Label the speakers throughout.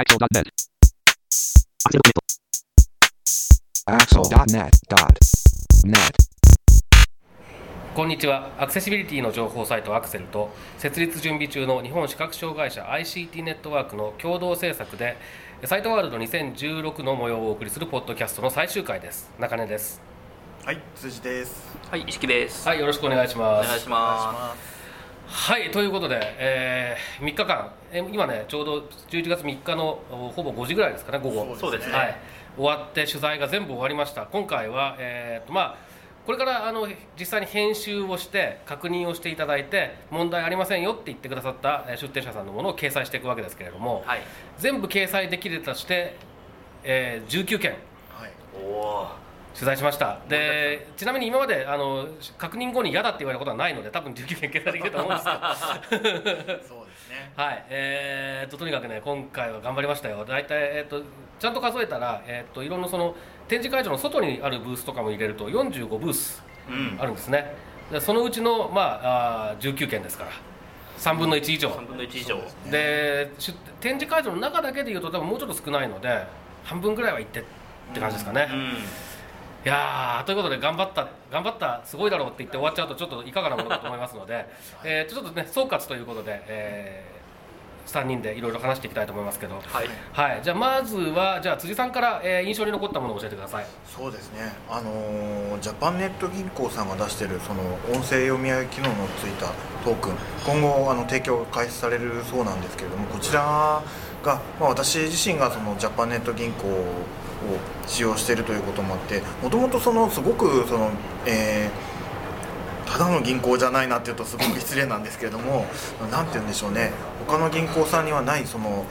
Speaker 1: Axel.net.
Speaker 2: Axel.net.net.
Speaker 3: こんにちはアクセシビリティの情報サイトアクセルと設立準備中の日本視覚障害者 ICT ネットワークの共同制作でサイトワールド2016の模様をお送りするポッドキャストの最終回です中根です
Speaker 4: はい、辻です。
Speaker 5: はい、石木です。
Speaker 3: はいよろしくお願いします
Speaker 5: お願いしま
Speaker 3: はいということで、えー、3日間、えー今ねちょうど11月3日のおほぼ5時ぐらいですかね午後
Speaker 5: そうですね
Speaker 3: はい、終わって取材が全部終わりました今回は、えーとまあ、これからあの実際に編集をして確認をしていただいて問題ありませんよって言ってくださったえー出展者さんのものを掲載していくわけですけれども、
Speaker 5: はい。
Speaker 3: 全部掲載できるとして、えー19件
Speaker 4: はい。
Speaker 5: おお。
Speaker 3: 取材しました。でちなみに今まであの確認後に嫌だって言われたことはないので多分19件掲載できると思うんですけど。
Speaker 4: そうですね。
Speaker 3: はい、えー、ととにかくね今回は頑張りましたよ。大体、えー、とちゃんと数えたら、えー、といろんなその展示会場の外にあるブースとかも入れると45ブース
Speaker 5: うん。
Speaker 3: あるんですね。でそのうちの、まあ、あー19件ですから。3分の1以上。
Speaker 5: 三分の一以上。
Speaker 3: で出展示会場の中だけでいうと多分もうちょっと少ないので半分ぐらいは行ってって感じですかね、
Speaker 5: うん。
Speaker 3: いやーということで頑張った頑張ったすごいだろうって言って終わっちゃうとちょっといかがなものかと思いますので、えーちょっとね総括ということで、え3人でいろいろ話していきたいと思いますけど、
Speaker 5: はい。
Speaker 3: はい、じゃあまずはじゃあ辻さんから、えー印象に残ったものを教えてください。
Speaker 4: そうですね。あのージャパンネット銀行さんが出してるその音声読み上げ機能のついたトークン、今後あの提供が開始されるそうなんですけれども、こちらがまあ私自身がそのジャパンネット銀行を使用しているということもあって、もともとそのすごくその、えーただの銀行じゃないなっていうとすごく失礼なんですけれども、なんて言うんでしょうね。他の銀行さんにはないその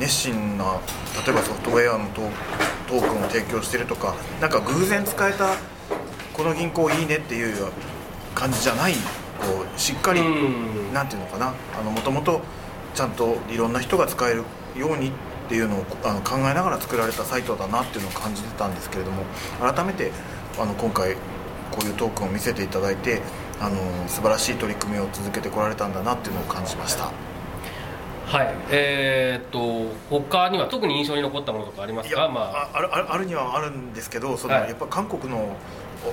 Speaker 4: 熱心な例えばソフトウェアのトークンを提供してるとかなんか偶然使えたこの銀行いいねっていう感じじゃないこうしっかり
Speaker 3: うん
Speaker 4: なんていうのかなもともとちゃんといろんな人が使えるようにっていうのをあの考えながら作られたサイトだなっていうのを感じてたんですけれども改めてあの今回こういうトークンを見せていただいてあの素晴らしい取り組みを続けてこられたんだなっていうのを感じました。
Speaker 3: はい。えー、っと他には特に印象に残ったものとかありますか？まあ。
Speaker 4: ああるにはあるんですけどその、
Speaker 3: はい。
Speaker 4: やっぱ韓国の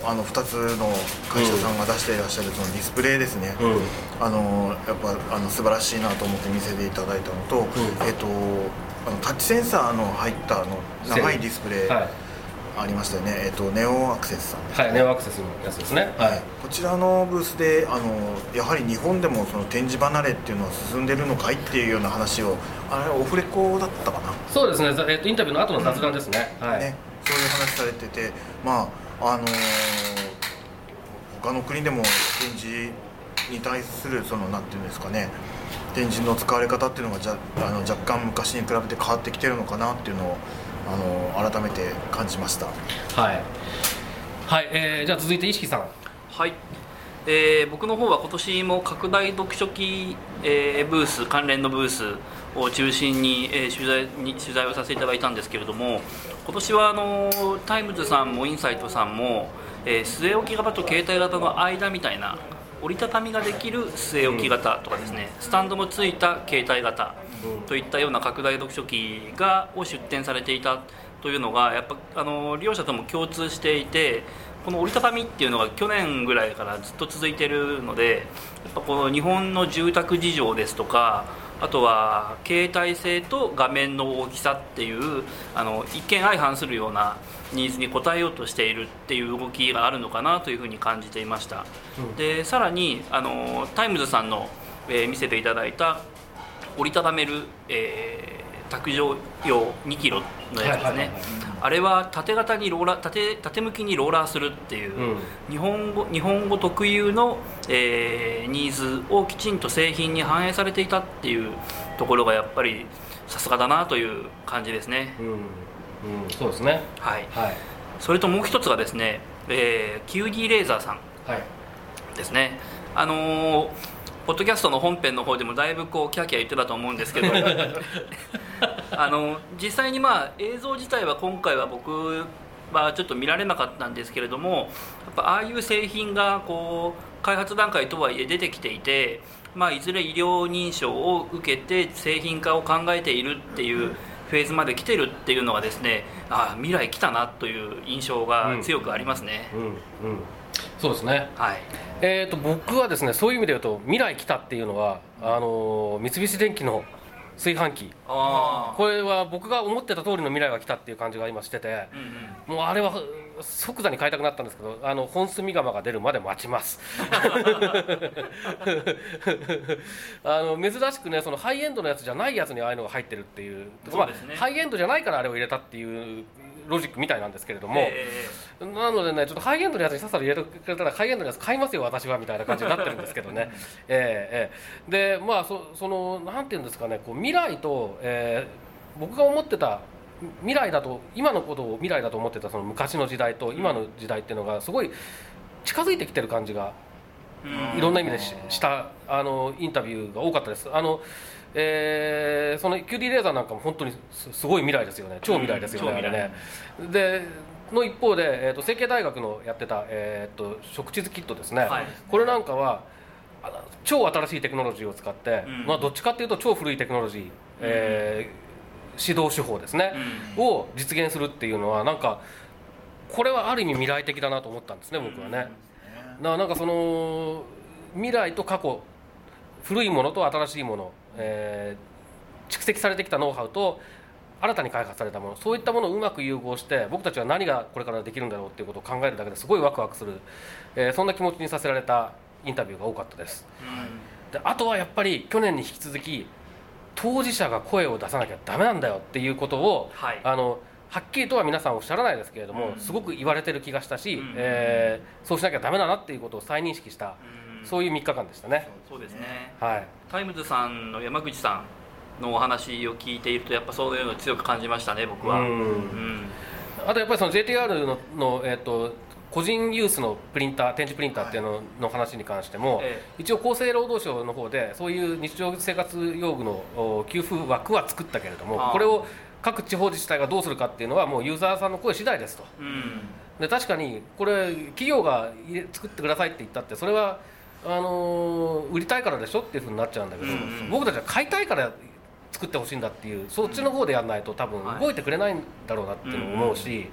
Speaker 4: おあの2つの会社さんが出していらっしゃるそのディスプレイですね、
Speaker 3: うん。
Speaker 4: あのやっぱあの素晴らしいなと思って見せていただいたのと,、えっとあのタッチセンサーの入ったあの長いディスプレイ
Speaker 3: はい、
Speaker 4: ありましたよね、えっとネオンアクセスさんです
Speaker 3: はい、ネオアクセスのやつですね。
Speaker 4: はい、こちらのブースであのやはり日本でもその展示離れっていうのは進んでるのかいっていうような話をあれオフレコだったかな？
Speaker 3: そうですね、ざえーっとインタビューの後の雑談ですね、はい、
Speaker 4: ね、そういう話されてて、まああのー他の国でも展示に対するそのなんていうんですかね展示の使われ方っていうのがじゃあの若干昔に比べて変わってきてるのかなっていうのを、あのー改めて感じました。
Speaker 3: はい、はいえーじゃあ続いて石木さん
Speaker 5: はい。えー僕の方は今年も拡大読書機、えーブース関連のブースを中心に,、えー取材に取材をさせていただいたんですけれども今年はあのタイムズさんもインサイトさんも、えー据え置き型と携帯型の間みたいな折りたたみができる据え置き型とかですね、スタンドもついた携帯型といったような拡大読書機がを出展されていたというのがやっぱあの利用者とも共通していてこの折りたたみっていうのが去年ぐらいからずっと続いてるのでやっぱこの日本の住宅事情ですとかあとは携帯性と画面の大きさっていうあの一見相反するようなニーズに応えようとしているっていう動きがあるのかなというふうに感じていました、でさらにあのタイムズさんの、えー見せていただいた折りたためる、えー卓上用2キロのやつですね、あれは縦型にローラー縦縦向きにローラーするっていう、
Speaker 3: うん。
Speaker 5: 日本語日本語特有の、えーニーズをきちんと製品に反映されていたっていうところがやっぱりさすがだなという感じですね、
Speaker 3: うん、うん、そうですね。
Speaker 5: はい、
Speaker 3: はい。
Speaker 5: それともう一つがですね、えー、QD レーザーさん。
Speaker 3: はい。
Speaker 5: ですね。あのーポッドキャストの本編の方でもだいぶこうキャーキャー言ってたと思うんですけど。あの実際にまあ映像自体は今回は僕はちょっと見られなかったんですけれどもやっぱああいう製品がこう開発段階とはいえ出てきていて、まあ、いずれ医療認証を受けて製品化を考えているっていうフェーズまで来てるっていうのがですねあ未来来たなという印象が強くありますね、
Speaker 3: うんうん、そうですね。
Speaker 5: はい。
Speaker 3: えー、と僕はですねそういう意味で言うと未来来たっていうのはあの三菱電機の炊飯器。
Speaker 5: あ
Speaker 3: これは僕が思ってた通りの未来が来たっていう感じが今してて。
Speaker 5: あ、うんうん、
Speaker 3: もうあれは即座に買いたくなったんですけどあの本炭釜が出るまで待ちます。あの珍しくねそのハイエンドのやつじゃないやつにああいうのが入ってるっていう。
Speaker 5: ね。
Speaker 3: まあ、ハイエンドじゃないからあれを入れたっていうロジックみたいなんですけれども、
Speaker 5: え
Speaker 3: なのでねちょっとハイエンドのやつにさっさと入れてくれたらハイエンドのやつ買いますよ私はみたいな感じになってるんですけどね。ええええ。でまあそそのなんていうんですかねこう未来と、えー僕が思ってた未来だと今のことを未来だと思ってたその昔の時代と今の時代っていうのがすごい近づいてきてる感じが
Speaker 5: ー
Speaker 3: いろんな意味でししたあのインタビューが多かったです。あのえーその QD レーザーなんかも本当にすすごい未来ですよね。超未来ですよね、
Speaker 5: うん
Speaker 3: ね。での一方で、えー、と成蹊大学のやってた、えー、と食地図キットですね、
Speaker 5: はい。
Speaker 3: これなんかは超新しいテクノロジーを使って、
Speaker 5: うん。
Speaker 3: まあ、どっちかっていうと超古いテクノロジー、えー指導手法ですね、を実現するっていうのはなんかこれはある意味未来的だなと思ったんですね僕はね。だからなんかその未来と過去古いものと新しいもの、えー蓄積されてきたノウハウと新たに開発されたものそういったものをうまく融合して僕たちは何がこれからできるんだろうっていうことを考えるだけですごいワクワクする、えーそんな気持ちにさせられたインタビューが多かったです。であとはやっぱり去年に引き続き当事者が声を出さなきゃダメなんだよっていうことを、
Speaker 5: はい。
Speaker 3: あのはっきりとは皆さんおっしゃらないですけれども、
Speaker 5: うん。
Speaker 3: すごく言われてる気がしたし、
Speaker 5: うん。
Speaker 3: えーそうしなきゃダメだなっていうことを再認識した、
Speaker 5: うん
Speaker 3: そういう3日間でしたね。
Speaker 5: そうですね。
Speaker 3: はい。
Speaker 5: タイムズさんの山口さんのお話を聞いているとやっぱそういうのを強く感じましたね僕は。
Speaker 3: うん。
Speaker 5: うん。
Speaker 3: あとやっぱりその JTR のの、えー、と個人ユースのプリンター展示プリンターっていうのの話に関しても、
Speaker 5: え
Speaker 3: 一応厚生労働省の方でそういう日常生活用具のお給付枠は作ったけれどもこれを各地方自治体がどうするかっていうのはもうユーザーさんの声次第ですと。
Speaker 5: うん。
Speaker 3: で確かにこれ企業が作ってくださいって言ったってそれはあのー売りたいからでしょっていうふうになっちゃうんだけど、
Speaker 5: うんうん。
Speaker 3: 僕たちは買いたいから作ってほしいんだっていうそっちの方でやらないと多分
Speaker 5: はい。
Speaker 3: 動いてくれないんだろうなっていうのを思うし、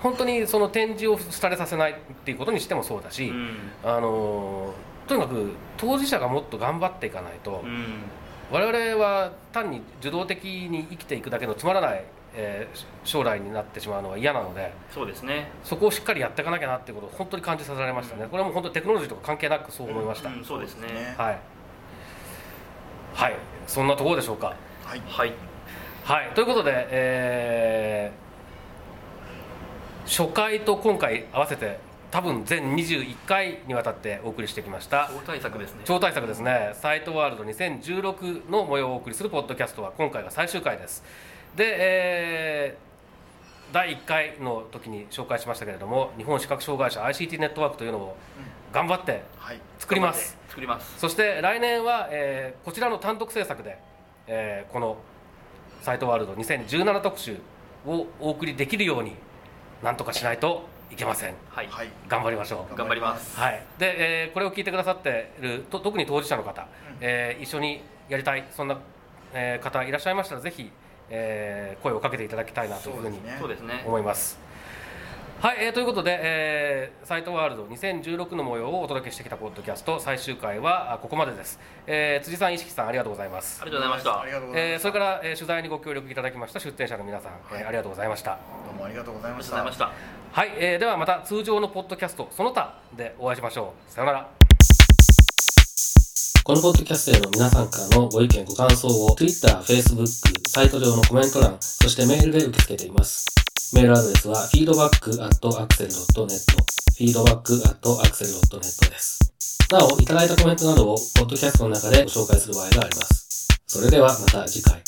Speaker 3: 本当にその展示を廃れさせないっていうことにしてもそうだし、
Speaker 5: うん。
Speaker 3: あのーとにかく当事者がもっと頑張っていかないと、
Speaker 5: うん
Speaker 3: 我々は単に受動的に生きていくだけのつまらない、えー将来になってしまうのは嫌なので
Speaker 5: そうですね。
Speaker 3: そこをしっかりやっていかなきゃなっていうことを本当に感じさせられましたね、これはもう本当にテクノロジーとか関係なくそう思いました、
Speaker 5: うんそうですね
Speaker 4: ね。
Speaker 3: はい。はい。そんなところでしょうか？
Speaker 4: はい。
Speaker 5: はい。
Speaker 3: はい。ということで、えー初回と今回合わせて多分全21回にわたってお送りしてきました。
Speaker 5: 超大作ですね。
Speaker 3: 超大作ですね。サイトワールド2016の模様をお送りするポッドキャストは今回が最終回です。で、えー第1回の時に紹介しましたけれども日本視覚障害者 ICT ネットワークというのを頑張って
Speaker 4: はい。
Speaker 3: 作ります。
Speaker 5: 作ります。
Speaker 3: そして来年は、えーこちらの単独制作で、えーこのサイトワールド2017特集をお送りできるようになんとかしないといけません。
Speaker 5: はい。
Speaker 4: はい。
Speaker 3: 頑張りましょう。
Speaker 5: 頑張ります。
Speaker 3: はい、で、えーこれを聞いてくださっていると特に当事者の方、えー一緒にやりたいそんな、えー方いらっしゃいましたらぜひ、えー声をかけていただきたいなというふうに
Speaker 5: そうですね。
Speaker 3: 思います。はい、えーということで、えーサイトワールド2016の模様をお届けしてきたポッドキャスト最終回はあここまでです、えー辻さん、石木さんありがとうございます。
Speaker 5: ありがとうございました。
Speaker 4: ありがとうございま
Speaker 3: えー
Speaker 4: す
Speaker 3: それから、えー取材にご協力いただきました出展者の皆さん、えー
Speaker 4: はい
Speaker 3: ありがとうございました。
Speaker 4: どうもありがとうござい
Speaker 5: ありがとう
Speaker 4: まし
Speaker 5: ございました。
Speaker 3: はい、えーではまた通常のポッドキャストその他でお会いしましょう。さようなら。このポッドキャストへの皆さんからのご意見ご感想を Twitter、Facebook、サイト上のコメント欄そしてメールで受け付けていますメールアドレスは feedback.axel.net feedback.axel.net です。なおいただいたコメントなどをポッドキャストの中でご紹介する場合があります。それではまた次回。